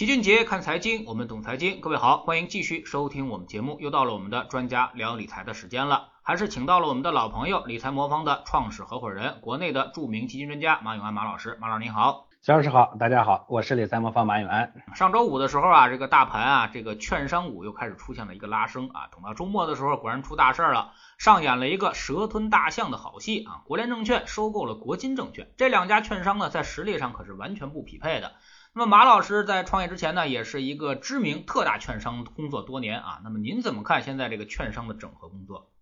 齐俊杰看财经，我们懂财经。各位好，欢迎继续收听我们节目。又到了我们的专家聊理财的时间了，还是请到了我们的老朋友，理财魔方的创始合伙人，国内的著名基金专家马永安马老师。马老师您好，肖老师好，大家好，我是理财魔方马永安。上周五的时候啊，这个大盘啊，这个券商股又开始出现了一个拉升啊。等到周末的时候，果然出大事了，上演了一个蛇吞大象的好戏啊。国联证券收购了国金证券，这两家券商呢，在实力上可是完全不匹配的。那么马老师在创业之前呢，也是一个知名特大券商工作多年啊。那么您怎么看现在这个券商的整合工作？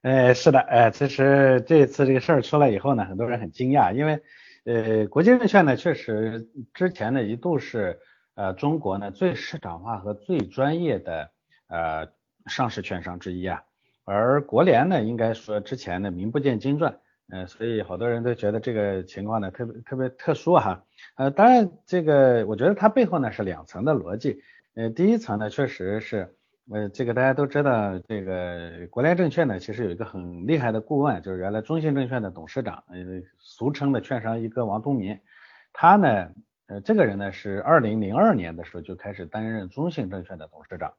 呃，是的，呃，其实这次这个事儿出来以后呢，很多人很惊讶，因为呃，国际证券呢，确实之前呢一度是呃中国呢最市场化和最专业的呃上市券商之一啊，而国联呢，应该说之前呢名不见经传。嗯，所以好多人都觉得这个情况呢特别特别特殊哈。呃，当然这个我觉得它背后呢是两层的逻辑。呃，第一层呢确实是，呃，这个大家都知道，这个国联证券呢其实有一个很厉害的顾问，就是原来中信证券的董事长，呃，俗称的券商一哥王东民。他呢，呃，这个人呢是二零零二年的时候就开始担任中信证券的董事长，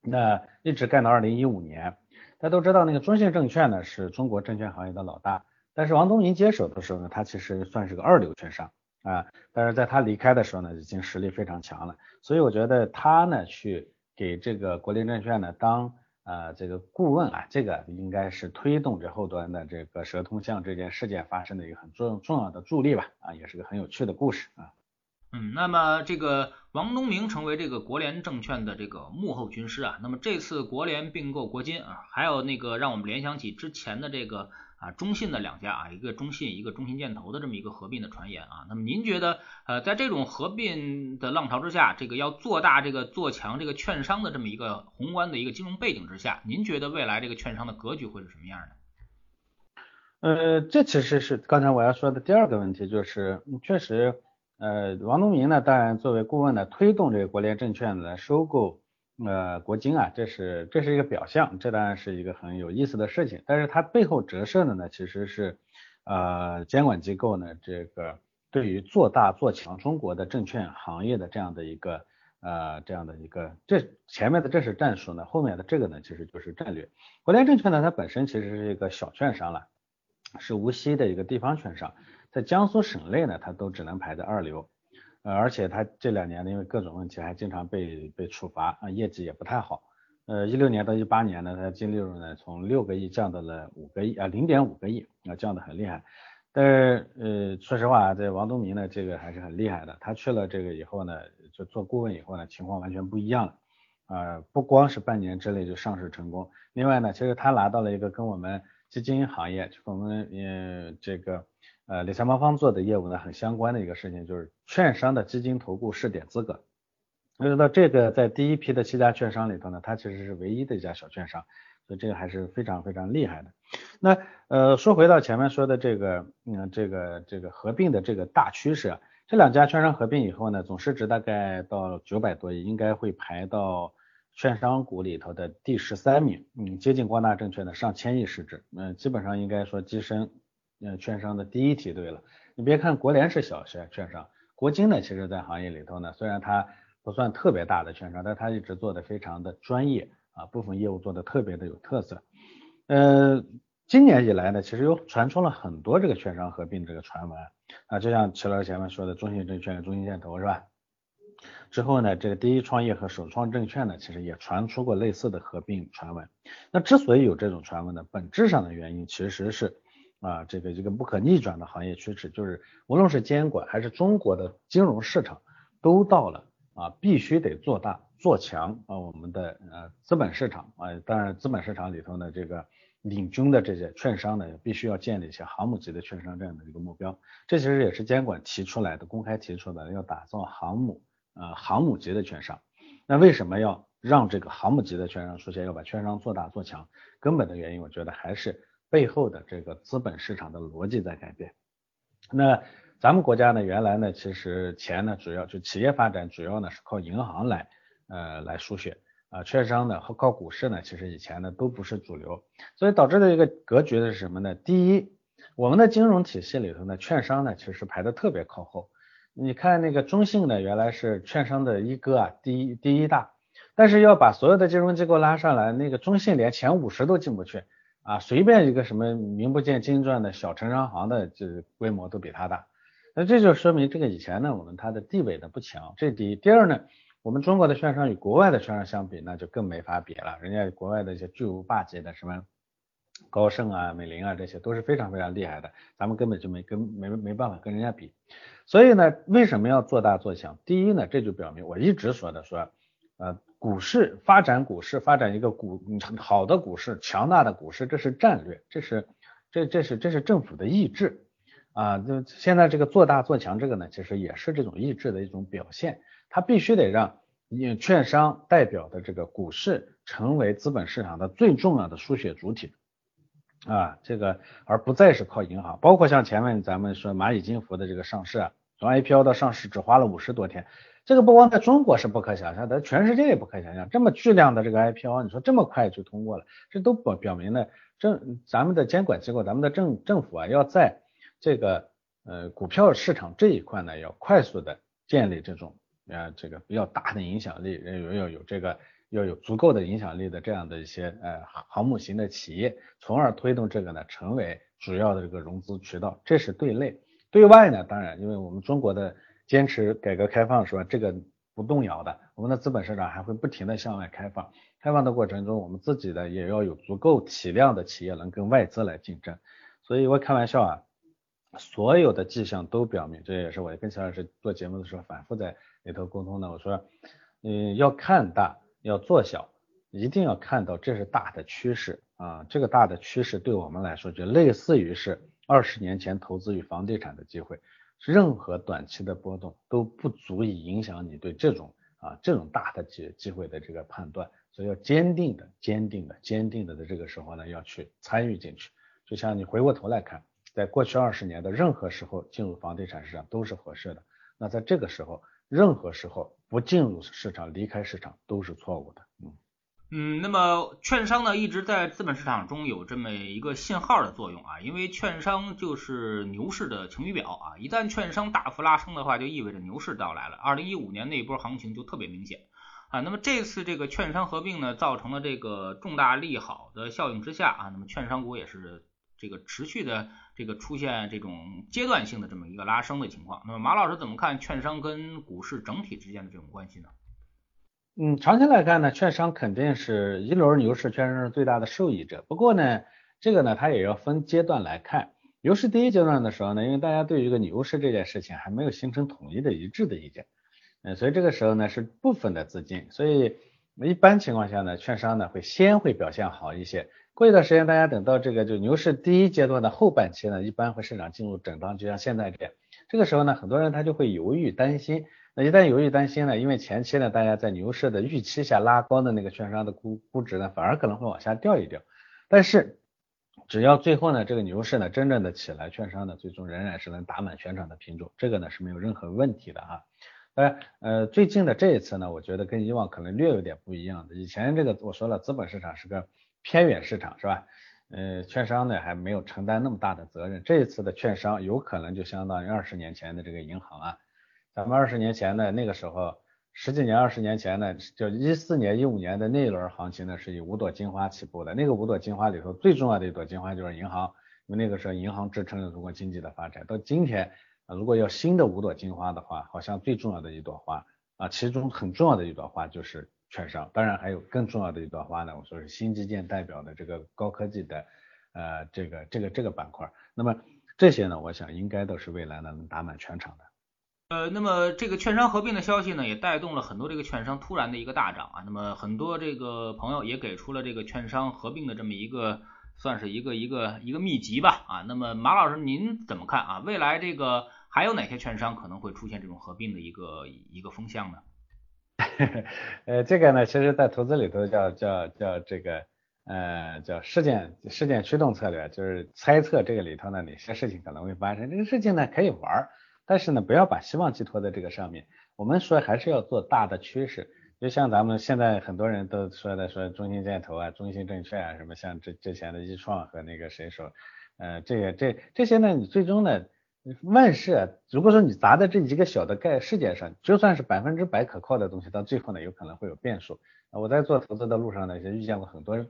那一直干到二零一五年。大家都知道那个中信证券呢是中国证券行业的老大。但是王东明接手的时候呢，他其实算是个二流券商啊，但是在他离开的时候呢，已经实力非常强了，所以我觉得他呢去给这个国联证券呢当呃这个顾问啊，这个应该是推动这后端的这个蛇通象这件事件发生的一个很重重要的助力吧，啊，也是个很有趣的故事啊。嗯，那么这个王东明成为这个国联证券的这个幕后军师啊，那么这次国联并购国金啊，还有那个让我们联想起之前的这个。啊，中信的两家啊，一个中信，一个中信建投的这么一个合并的传言啊，那么您觉得呃，在这种合并的浪潮之下，这个要做大这个做强这个券商的这么一个宏观的一个金融背景之下，您觉得未来这个券商的格局会是什么样的？呃，这其实是刚才我要说的第二个问题，就是确实呃，王东明呢，当然作为顾问呢，推动这个国联证券来收购。呃，国金啊，这是这是一个表象，这当然是一个很有意思的事情，但是它背后折射的呢，其实是呃监管机构呢这个对于做大做强中国的证券行业的这样的一个呃这样的一个，这前面的这是战术呢，后面的这个呢其实就是战略。国联证券呢，它本身其实是一个小券商了，是无锡的一个地方券商，在江苏省内呢，它都只能排在二流。呃，而且它这两年呢，因为各种问题，还经常被被处罚啊，业绩也不太好。呃，一六年到一八年呢，它净利润呢从六个亿降到了五个亿啊，零点五个亿啊，降得很厉害。但是呃，说实话啊，这王东明呢，这个还是很厉害的。他去了这个以后呢，就做顾问以后呢，情况完全不一样了。啊，不光是半年之内就上市成功，另外呢，其实他拿到了一个跟我们基金行业，就跟我们嗯这个。呃，理财魔方做的业务呢，很相关的一个事情就是券商的基金投顾试点资格。要知道这个在第一批的七家券商里头呢，它其实是唯一的一家小券商，所以这个还是非常非常厉害的。那呃，说回到前面说的这个，嗯，这个这个合并的这个大趋势，这两家券商合并以后呢，总市值大概到九百多亿，应该会排到券商股里头的第十三名，嗯，接近光大证券的上千亿市值，嗯，基本上应该说跻身。呃，券商的第一梯队了。你别看国联是小券券商，国金呢，其实在行业里头呢，虽然它不算特别大的券商，但它一直做的非常的专业啊，部分业务做的特别的有特色。呃，今年以来呢，其实又传出了很多这个券商合并这个传闻啊，就像齐老师前面说的中信证券、中信建投是吧？之后呢，这个第一创业和首创证券呢，其实也传出过类似的合并传闻。那之所以有这种传闻呢，本质上的原因其实是。啊，这个一个不可逆转的行业趋势，就是无论是监管还是中国的金融市场，都到了啊必须得做大做强啊我们的呃资本市场啊，当然资本市场里头呢，这个领军的这些券商呢，必须要建立一些航母级的券商这样的一个目标，这其实也是监管提出来的，公开提出的，要打造航母呃航母级的券商。那为什么要让这个航母级的券商出现，要把券商做大做强？根本的原因，我觉得还是。背后的这个资本市场的逻辑在改变。那咱们国家呢，原来呢，其实钱呢，主要就企业发展主要呢是靠银行来呃来输血啊，券商呢和靠股市呢，其实以前呢都不是主流，所以导致的一个格局的是什么呢？第一，我们的金融体系里头呢，券商呢其实排的特别靠后。你看那个中信呢，原来是券商的一哥啊，第一第一大，但是要把所有的金融机构拉上来，那个中信连前五十都进不去啊，随便一个什么名不见经传的小城商行的这规模都比他大，那这就说明这个以前呢，我们它的地位呢不强，这第一。第二呢，我们中国的券商与国外的券商相比，那就更没法比了，人家国外的一些巨无霸级的什么。高盛啊、美林啊，这些都是非常非常厉害的，咱们根本就没跟没没办法跟人家比。所以呢，为什么要做大做强？第一呢，这就表明我一直说的说，呃，股市发展股市发展一个股好的股市、强大的股市，这是战略，这是这这是这是政府的意志啊。就现在这个做大做强这个呢，其实也是这种意志的一种表现，它必须得让券商代表的这个股市成为资本市场的最重要的输血主体。啊，这个而不再是靠银行，包括像前面咱们说蚂蚁金服的这个上市啊，从 IPO 到上市只花了五十多天，这个不光在中国是不可想象的，全世界也不可想象，这么巨量的这个 IPO，你说这么快就通过了，这都表表明呢，政咱们的监管机构，咱们的政政府啊，要在这个呃股票市场这一块呢，要快速的建立这种呃这个比较大的影响力，要要有这个。要有足够的影响力的这样的一些呃航母型的企业，从而推动这个呢成为主要的这个融资渠道，这是对内。对外呢，当然，因为我们中国的坚持改革开放是吧？这个不动摇的，我们的资本市场还会不停的向外开放。开放的过程中，我们自己的也要有足够体量的企业能跟外资来竞争。所以我开玩笑啊，所有的迹象都表明，这也是我跟齐老师做节目的时候反复在里头沟通的。我说，嗯，要看大。要做小，一定要看到这是大的趋势啊！这个大的趋势对我们来说，就类似于是二十年前投资与房地产的机会，任何短期的波动都不足以影响你对这种啊这种大的机机会的这个判断，所以要坚定的、坚定的、坚定的在这个时候呢要去参与进去。就像你回过头来看，在过去二十年的任何时候进入房地产市场都是合适的，那在这个时候。任何时候不进入市场、离开市场都是错误的。嗯，那么券商呢一直在资本市场中有这么一个信号的作用啊，因为券商就是牛市的晴雨表啊，一旦券商大幅拉升的话，就意味着牛市到来了。二零一五年那一波行情就特别明显啊。那么这次这个券商合并呢，造成了这个重大利好的效应之下啊，那么券商股也是。这个持续的这个出现这种阶段性的这么一个拉升的情况，那么马老师怎么看券商跟股市整体之间的这种关系呢？嗯，长期来看呢，券商肯定是一轮牛市，券商是最大的受益者。不过呢，这个呢，它也要分阶段来看。牛市第一阶段的时候呢，因为大家对于这个牛市这件事情还没有形成统一的一致的意见，嗯，所以这个时候呢是部分的资金，所以一般情况下呢，券商呢会先会表现好一些。过一段时间，大家等到这个就牛市第一阶段的后半期呢，一般会市场进入震荡，就像现在这样。这个时候呢，很多人他就会犹豫担心。那一旦犹豫担心呢，因为前期呢，大家在牛市的预期下拉高的那个券商的估估值呢，反而可能会往下掉一掉。但是只要最后呢，这个牛市呢真正的起来，券商呢最终仍然是能打满全场的品种，这个呢是没有任何问题的啊。当然呃，最近的这一次呢，我觉得跟以往可能略有点不一样的。以前这个我说了，资本市场是个。偏远市场是吧？呃，券商呢还没有承担那么大的责任。这一次的券商有可能就相当于二十年前的这个银行啊。咱们二十年前的，那个时候十几年、二十年前呢，就一四年、一五年的那一轮行情呢，是以五朵金花起步的。那个五朵金花里头最重要的一朵金花就是银行，因为那个时候银行支撑了中国经济的发展。到今天啊，如果要新的五朵金花的话，好像最重要的一朵花啊，其中很重要的一朵花就是。券商，当然还有更重要的一朵花呢。我说是新基建代表的这个高科技的呃这个这个这个板块。那么这些呢，我想应该都是未来呢能打满全场的。呃，那么这个券商合并的消息呢，也带动了很多这个券商突然的一个大涨啊。那么很多这个朋友也给出了这个券商合并的这么一个算是一个一个一个秘籍吧啊。那么马老师您怎么看啊？未来这个还有哪些券商可能会出现这种合并的一个一个风向呢？呃，这个呢，其实在投资里头叫叫叫这个呃叫事件事件驱动策略，就是猜测这个里头呢哪些事情可能会发生。这个事情呢可以玩，但是呢不要把希望寄托在这个上面。我们说还是要做大的趋势，就像咱们现在很多人都说的说中信建投啊、中信证券啊什么，像之之前的易创和那个谁说，呃，这个这这些呢，你最终呢。万事，如果说你砸在这几个小的概事件上，就算是百分之百可靠的东西，到最后呢，有可能会有变数。我在做投资的路上呢，也遇见过很多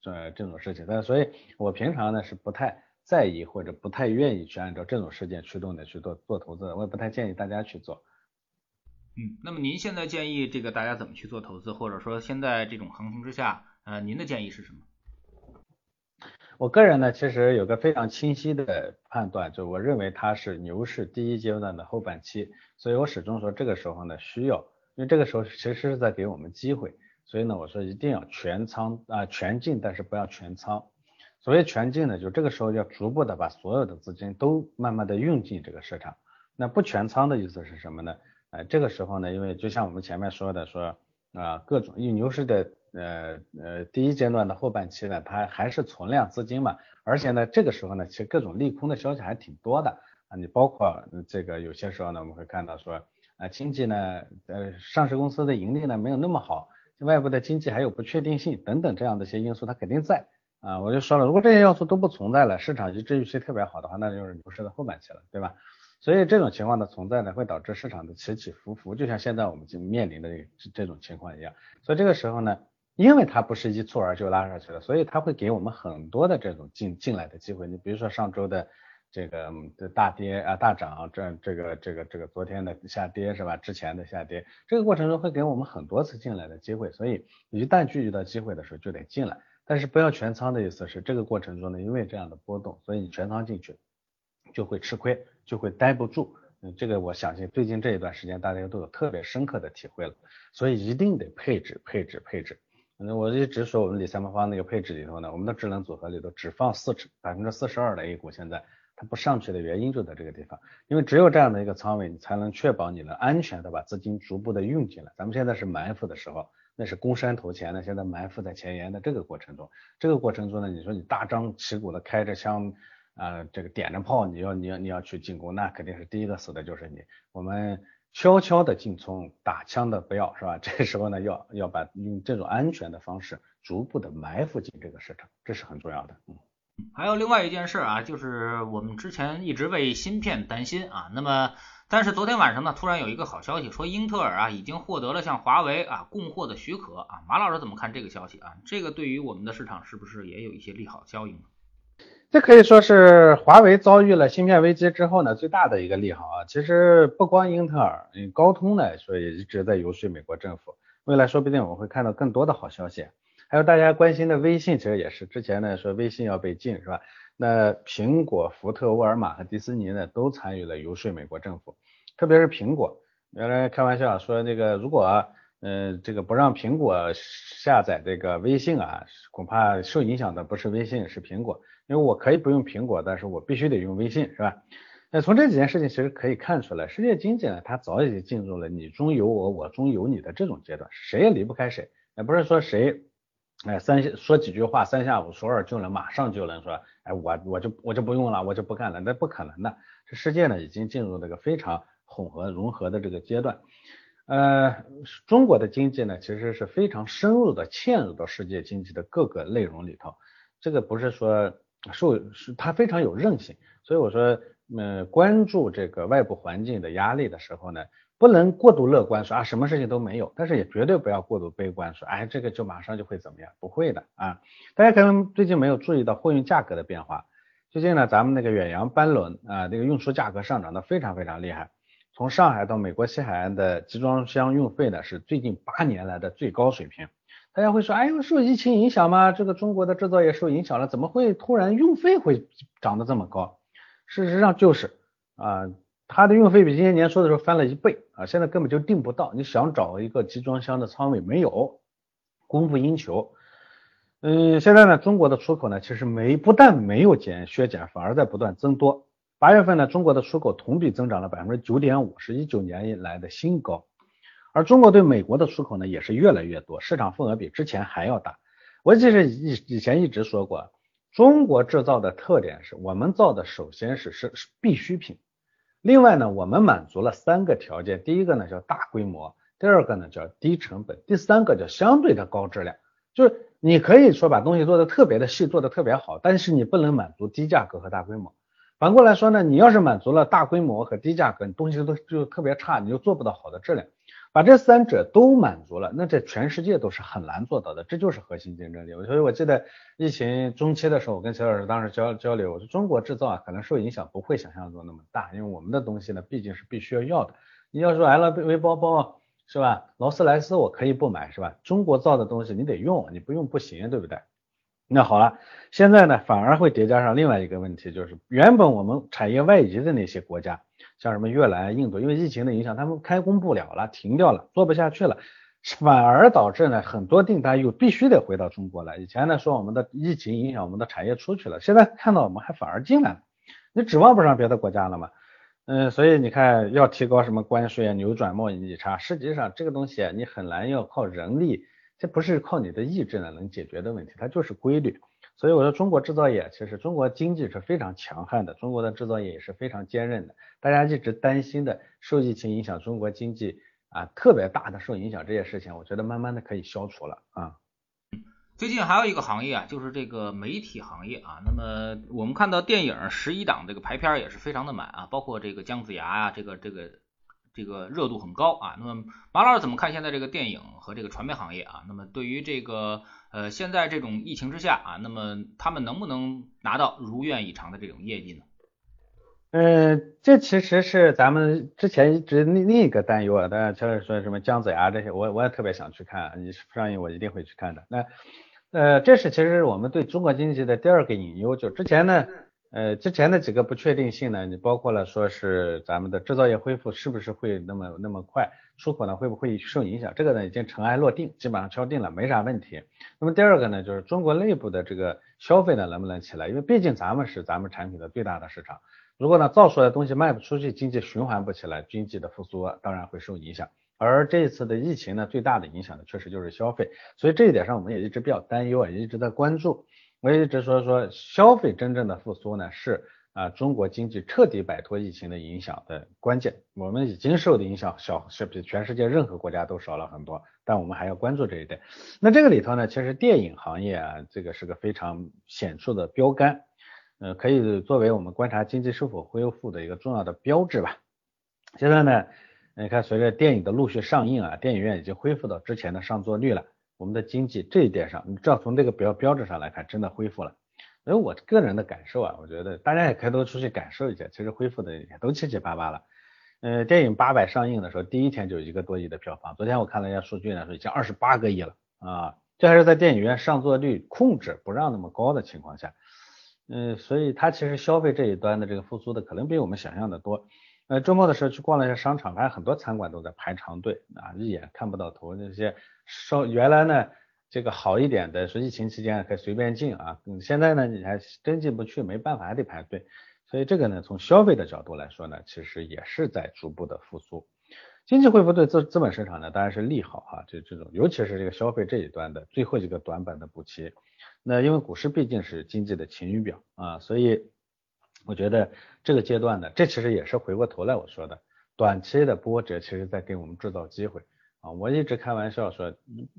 这这种事情，但所以，我平常呢是不太在意或者不太愿意去按照这种事件驱动的去做做投资，我也不太建议大家去做。嗯，那么您现在建议这个大家怎么去做投资，或者说现在这种行情之下，呃，您的建议是什么？我个人呢，其实有个非常清晰的判断，就我认为它是牛市第一阶段的后半期，所以我始终说这个时候呢需要，因为这个时候其实是在给我们机会，所以呢我说一定要全仓啊全进，但是不要全仓。所谓全进呢，就这个时候要逐步的把所有的资金都慢慢的用进这个市场。那不全仓的意思是什么呢？呃，这个时候呢，因为就像我们前面说的，说啊各种因为牛市的。呃呃，第一阶段的后半期呢，它还是存量资金嘛，而且呢，这个时候呢，其实各种利空的消息还挺多的啊。你包括这个有些时候呢，我们会看到说，啊，经济呢，呃，上市公司的盈利呢没有那么好，外部的经济还有不确定性等等这样的一些因素，它肯定在啊。我就说了，如果这些要素都不存在了，市场一直预期特别好的话，那就是牛市的后半期了，对吧？所以这种情况的存在呢，会导致市场的起起伏伏，就像现在我们就面临的这这种情况一样。所以这个时候呢。因为它不是一蹴而就拉上去的，所以它会给我们很多的这种进进来的机会。你比如说上周的这个大跌啊大涨，这这个这个这个昨天的下跌是吧？之前的下跌，这个过程中会给我们很多次进来的机会。所以一旦聚集到机会的时候就得进来，但是不要全仓的意思是这个过程中呢，因为这样的波动，所以你全仓进去就会吃亏，就会待不住。嗯，这个我相信最近这一段时间大家都有特别深刻的体会了，所以一定得配置配置配置。那我一直说我们理财魔方那个配置里头呢，我们的智能组合里头只放四百分之四十二的 A 股，现在它不上去的原因就在这个地方，因为只有这样的一个仓位，你才能确保你能安全的把资金逐步的用进来。咱们现在是埋伏的时候，那是攻山头前呢，现在埋伏在前沿的这个过程中，这个过程中呢，你说你大张旗鼓的开着枪啊，这个点着炮，你要你要你要去进攻，那肯定是第一个死的就是你。我们。悄悄的进村，打枪的不要是吧？这时候呢，要要把用这种安全的方式，逐步的埋伏进这个市场，这是很重要的。嗯，还有另外一件事啊，就是我们之前一直为芯片担心啊，那么但是昨天晚上呢，突然有一个好消息，说英特尔啊已经获得了向华为啊供货的许可啊。马老师怎么看这个消息啊？这个对于我们的市场是不是也有一些利好效应呢？这可以说是华为遭遇了芯片危机之后呢最大的一个利好啊。其实不光英特尔，嗯，高通呢，所以一直在游说美国政府。未来说不定我们会看到更多的好消息。还有大家关心的微信，其实也是之前呢说微信要被禁是吧？那苹果、福特、沃尔玛和迪士尼呢都参与了游说美国政府。特别是苹果，原来开玩笑说那个如果嗯这个不让苹果下载这个微信啊，恐怕受影响的不是微信是苹果。因为我可以不用苹果，但是我必须得用微信，是吧？那从这几件事情其实可以看出来，世界经济呢，它早已经进入了你中有我，我中有你的这种阶段，谁也离不开谁。也不是说谁，哎，三说几句话，三下五除二就能马上就能说，哎，我我就我就不用了，我就不干了，那不可能的。这世界呢，已经进入这个非常混合融合的这个阶段。呃，中国的经济呢，其实是非常深入的嵌入到世界经济的各个内容里头，这个不是说。受是它非常有韧性，所以我说，嗯，关注这个外部环境的压力的时候呢，不能过度乐观，说啊什么事情都没有，但是也绝对不要过度悲观，说哎这个就马上就会怎么样，不会的啊。大家可能最近没有注意到货运价格的变化，最近呢咱们那个远洋班轮啊，那个运输价格上涨的非常非常厉害，从上海到美国西海岸的集装箱运费呢是最近八年来的最高水平。大家会说，哎呦，受疫情影响吗？这个中国的制造业受影响了，怎么会突然运费会涨得这么高？事实上就是啊，它的运费比今年年初的时候翻了一倍啊，现在根本就订不到。你想找一个集装箱的仓位没有，供不应求。嗯，现在呢，中国的出口呢，其实没不但没有减削减，反而在不断增多。八月份呢，中国的出口同比增长了百分之九点五，是一九年以来的新高。而中国对美国的出口呢，也是越来越多，市场份额比之前还要大。我记是以以前一直说过，中国制造的特点是我们造的首先是是是必需品，另外呢，我们满足了三个条件，第一个呢叫大规模，第二个呢叫低成本，第三个叫相对的高质量。就是你可以说把东西做的特别的细，做的特别好，但是你不能满足低价格和大规模。反过来说呢，你要是满足了大规模和低价格，你东西都就特别差，你就做不到好的质量。把这三者都满足了，那这全世界都是很难做到的，这就是核心竞争力。所以我记得疫情中期的时候，我跟齐老师当时交交流，我说中国制造啊，可能受影响不会想象中那么大，因为我们的东西呢毕竟是必须要要的。你要说 LV 包包是吧，劳斯莱斯我可以不买是吧？中国造的东西你得用，你不用不行，对不对？那好了，现在呢反而会叠加上另外一个问题，就是原本我们产业外移的那些国家。像什么越南、印度，因为疫情的影响，他们开工不了了，停掉了，做不下去了，反而导致呢很多订单又必须得回到中国来。以前呢说我们的疫情影响我们的产业出去了，现在看到我们还反而进来了，你指望不上别的国家了嘛？嗯，所以你看要提高什么关税啊，扭转贸易逆差，实际上这个东西啊你很难要靠人力，这不是靠你的意志呢能解决的问题，它就是规律。所以我说，中国制造业其实中国经济是非常强悍的，中国的制造业也是非常坚韧的。大家一直担心的受疫情影响，中国经济啊特别大的受影响这些事情，我觉得慢慢的可以消除了啊。最近还有一个行业啊，就是这个媒体行业啊。那么我们看到电影十一档这个排片也是非常的满啊，包括这个姜子牙啊，这个这个这个热度很高啊。那么马老师怎么看现在这个电影和这个传媒行业啊？那么对于这个。呃，现在这种疫情之下啊，那么他们能不能拿到如愿以偿的这种业绩呢？嗯，这其实是咱们之前一直另另一个担忧啊。当然，就是说什么姜子牙这些，我我也特别想去看，你上映我一定会去看的。那呃，这是其实我们对中国经济的第二个隐忧，就之前呢。呃，之前的几个不确定性呢，你包括了说是咱们的制造业恢复是不是会那么那么快，出口呢会不会受影响？这个呢已经尘埃落定，基本上敲定了，没啥问题。那么第二个呢，就是中国内部的这个消费呢能不能起来？因为毕竟咱们是咱们产品的最大的市场，如果呢造出来的东西卖不出去，经济循环不起来，经济的复苏当然会受影响。而这一次的疫情呢，最大的影响呢确实就是消费，所以这一点上我们也一直比较担忧啊，也一直在关注。我一直说说消费真正的复苏呢，是啊中国经济彻底摆脱疫情的影响的关键。我们已经受的影响小，是比全世界任何国家都少了很多，但我们还要关注这一点。那这个里头呢，其实电影行业啊，这个是个非常显著的标杆，呃，可以作为我们观察经济是否恢复的一个重要的标志吧。现在呢，你看随着电影的陆续上映啊，电影院已经恢复到之前的上座率了。我们的经济这一点上，你只要从这个标标志上来看，真的恢复了。所以我个人的感受啊，我觉得大家也可以都出去感受一下，其实恢复的也都七七八八了。呃，电影八佰上映的时候，第一天就一个多亿的票房。昨天我看了一下数据呢，说已经二十八个亿了啊。这还是在电影院上座率控制不让那么高的情况下。嗯，所以它其实消费这一端的这个复苏的可能比我们想象的多。呃，周末的时候去逛了一下商场，发现很多餐馆都在排长队啊，一眼看不到头。那些稍原来呢，这个好一点的是疫情期间可以随便进啊，嗯，现在呢你还真进不去，没办法还得排队。所以这个呢，从消费的角度来说呢，其实也是在逐步的复苏。经济恢复对资资本市场呢当然是利好哈，就这种尤其是这个消费这一端的最后一个短板的补齐。那因为股市毕竟是经济的晴雨表啊，所以。我觉得这个阶段呢，这其实也是回过头来我说的，短期的波折其实在给我们制造机会啊。我一直开玩笑说，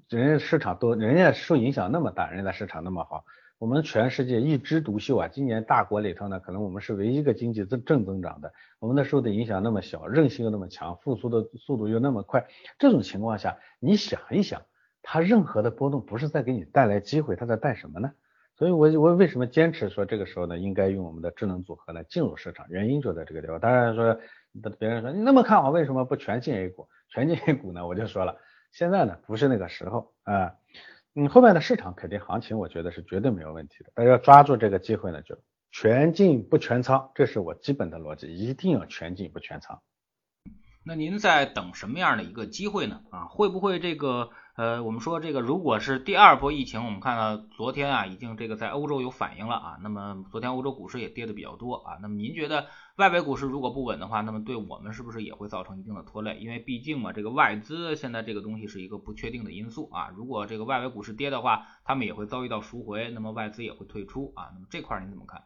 人家市场都，人家受影响那么大，人家市场那么好，我们全世界一枝独秀啊。今年大国里头呢，可能我们是唯一一个经济增正增长的，我们的受的影响那么小，韧性又那么强，复苏的速度又那么快，这种情况下，你想一想，它任何的波动不是在给你带来机会，它在带什么呢？所以，我我为什么坚持说这个时候呢，应该用我们的智能组合来进入市场？原因就在这个地方。当然说，别人说你那么看好，为什么不全进 A 股？全进 A 股呢？我就说了，现在呢不是那个时候啊。嗯，后面的市场肯定行情，我觉得是绝对没有问题的。大家抓住这个机会呢，就全进不全仓，这是我基本的逻辑，一定要全进不全仓。那您在等什么样的一个机会呢？啊，会不会这个？呃，我们说这个，如果是第二波疫情，我们看到昨天啊，已经这个在欧洲有反应了啊。那么昨天欧洲股市也跌的比较多啊。那么您觉得外围股市如果不稳的话，那么对我们是不是也会造成一定的拖累？因为毕竟嘛，这个外资现在这个东西是一个不确定的因素啊。如果这个外围股市跌的话，他们也会遭遇到赎回，那么外资也会退出啊。那么这块您怎么看？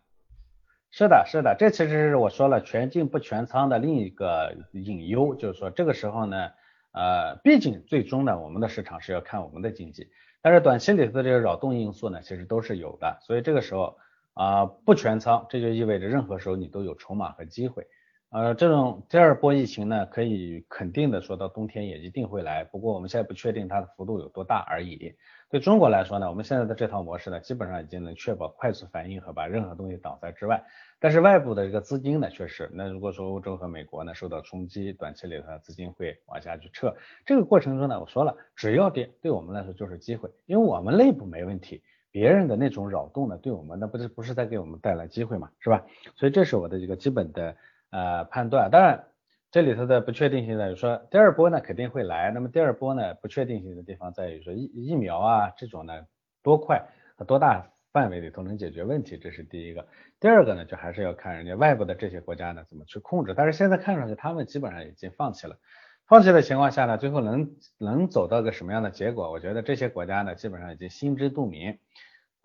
是的，是的，这其实是我说了全进不全仓的另一个隐忧，就是说这个时候呢。呃，毕竟最终呢，我们的市场是要看我们的经济，但是短期里头的这个扰动因素呢，其实都是有的，所以这个时候啊不全仓，这就意味着任何时候你都有筹码和机会。呃，这种第二波疫情呢，可以肯定的说到冬天也一定会来，不过我们现在不确定它的幅度有多大而已。对中国来说呢，我们现在的这套模式呢，基本上已经能确保快速反应和把任何东西挡在之外。但是外部的这个资金呢，确实，那如果说欧洲和美国呢受到冲击，短期里头资金会往下去撤。这个过程中呢，我说了，只要跌，对我们来说就是机会，因为我们内部没问题，别人的那种扰动呢，对我们那不是不是在给我们带来机会嘛，是吧？所以这是我的一个基本的。呃，判断当然这里头的不确定性在于说第二波呢肯定会来，那么第二波呢不确定性的地方在于说疫疫苗啊这种呢多快和多大范围里头能解决问题，这是第一个。第二个呢就还是要看人家外部的这些国家呢怎么去控制，但是现在看上去他们基本上已经放弃了，放弃的情况下呢，最后能能走到个什么样的结果？我觉得这些国家呢基本上已经心知肚明。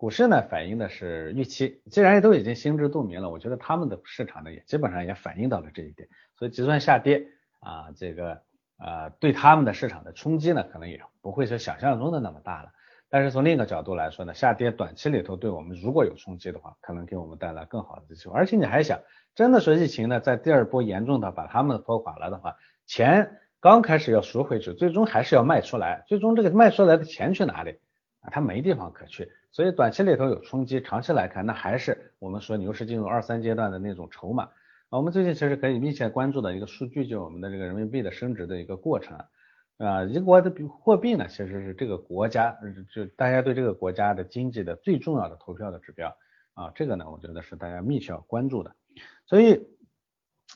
股市呢反映的是预期，既然都已经心知肚明了，我觉得他们的市场呢也基本上也反映到了这一点，所以就算下跌啊，这个呃对他们的市场的冲击呢可能也不会是想象中的那么大了。但是从另一个角度来说呢，下跌短期里头对我们如果有冲击的话，可能给我们带来更好的机会。而且你还想，真的说疫情呢在第二波严重的把他们拖垮了的话，钱刚开始要赎回去，最终还是要卖出来，最终这个卖出来的钱去哪里啊？他没地方可去。所以短期里头有冲击，长期来看，那还是我们说牛市进入二三阶段的那种筹码。我们最近其实可以密切关注的一个数据，就是我们的这个人民币的升值的一个过程。啊，一国的货币呢，其实是这个国家就大家对这个国家的经济的最重要的投票的指标啊，这个呢，我觉得是大家密切要关注的。所以。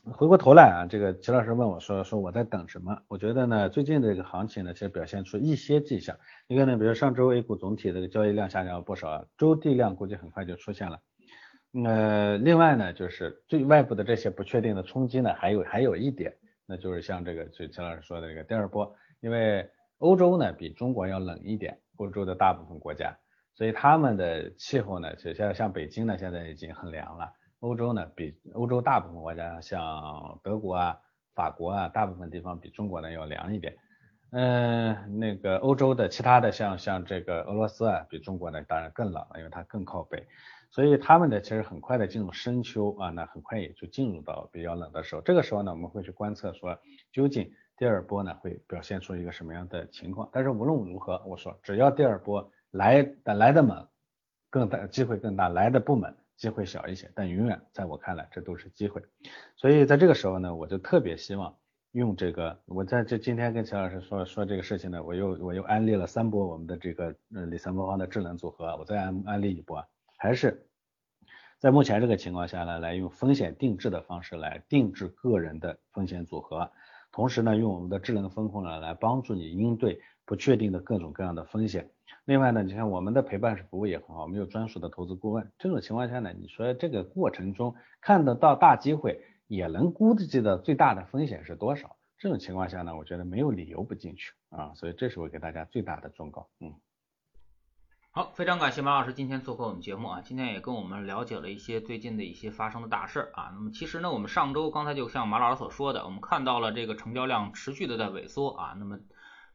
回过头来啊，这个齐老师问我说说我在等什么？我觉得呢，最近的这个行情呢，其实表现出一些迹象。一个呢，比如上周 A 股总体这个交易量下降了不少，周地量估计很快就出现了。呃，另外呢，就是对外部的这些不确定的冲击呢，还有还有一点，那就是像这个就齐老师说的这个第二波，因为欧洲呢比中国要冷一点，欧洲的大部分国家，所以他们的气候呢，就像像北京呢，现在已经很凉了。欧洲呢，比欧洲大部分国家，像德国啊、法国啊，大部分地方比中国呢要凉一点。嗯，那个欧洲的其他的，像像这个俄罗斯啊，比中国呢当然更冷了，因为它更靠北。所以他们的其实很快的进入深秋啊，那很快也就进入到比较冷的时候。这个时候呢，我们会去观测说，究竟第二波呢会表现出一个什么样的情况。但是无论如何，我说只要第二波来的来的猛，更大机会更大；来的不猛。机会小一些，但永远在我看来，这都是机会。所以在这个时候呢，我就特别希望用这个，我在这今天跟钱老师说说这个事情呢，我又我又安利了三波我们的这个呃理财魔方的智能组合，我再安安利一波，还是在目前这个情况下呢，来用风险定制的方式来定制个人的风险组合，同时呢，用我们的智能风控呢来帮助你应对不确定的各种各样的风险。另外呢，你看我们的陪伴式服务也很好，我们有专属的投资顾问。这种情况下呢，你说这个过程中看得到大机会，也能估计到最大的风险是多少？这种情况下呢，我觉得没有理由不进去啊。所以这是我给大家最大的忠告。嗯，好，非常感谢马老师今天做客我们节目啊，今天也跟我们了解了一些最近的一些发生的大事啊。那么其实呢，我们上周刚才就像马老师所说的，我们看到了这个成交量持续的在萎缩啊。那么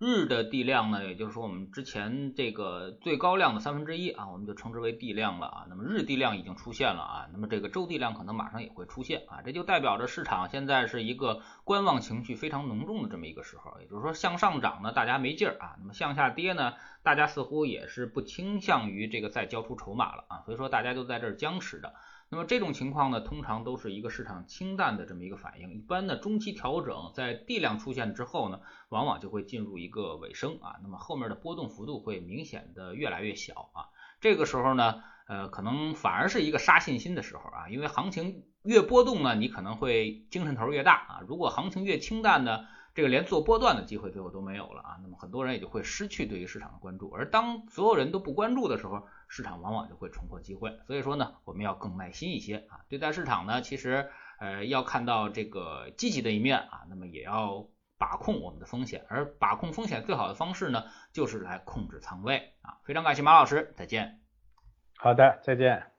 日的地量呢，也就是说我们之前这个最高量的三分之一啊，我们就称之为地量了啊。那么日地量已经出现了啊，那么这个周地量可能马上也会出现啊，这就代表着市场现在是一个观望情绪非常浓重的这么一个时候。也就是说向上涨呢，大家没劲儿啊，那么向下跌呢，大家似乎也是不倾向于这个再交出筹码了啊，所以说大家都在这儿僵持着。那么这种情况呢，通常都是一个市场清淡的这么一个反应。一般呢中期调整在地量出现之后呢，往往就会进入一个尾声啊。那么后面的波动幅度会明显的越来越小啊。这个时候呢，呃，可能反而是一个杀信心的时候啊，因为行情越波动呢，你可能会精神头越大啊。如果行情越清淡呢？这个连做波段的机会最后都没有了啊，那么很多人也就会失去对于市场的关注，而当所有人都不关注的时候，市场往往就会重获机会。所以说呢，我们要更耐心一些啊，对待市场呢，其实呃要看到这个积极的一面啊，那么也要把控我们的风险，而把控风险最好的方式呢，就是来控制仓位啊。非常感谢马老师，再见。好的，再见。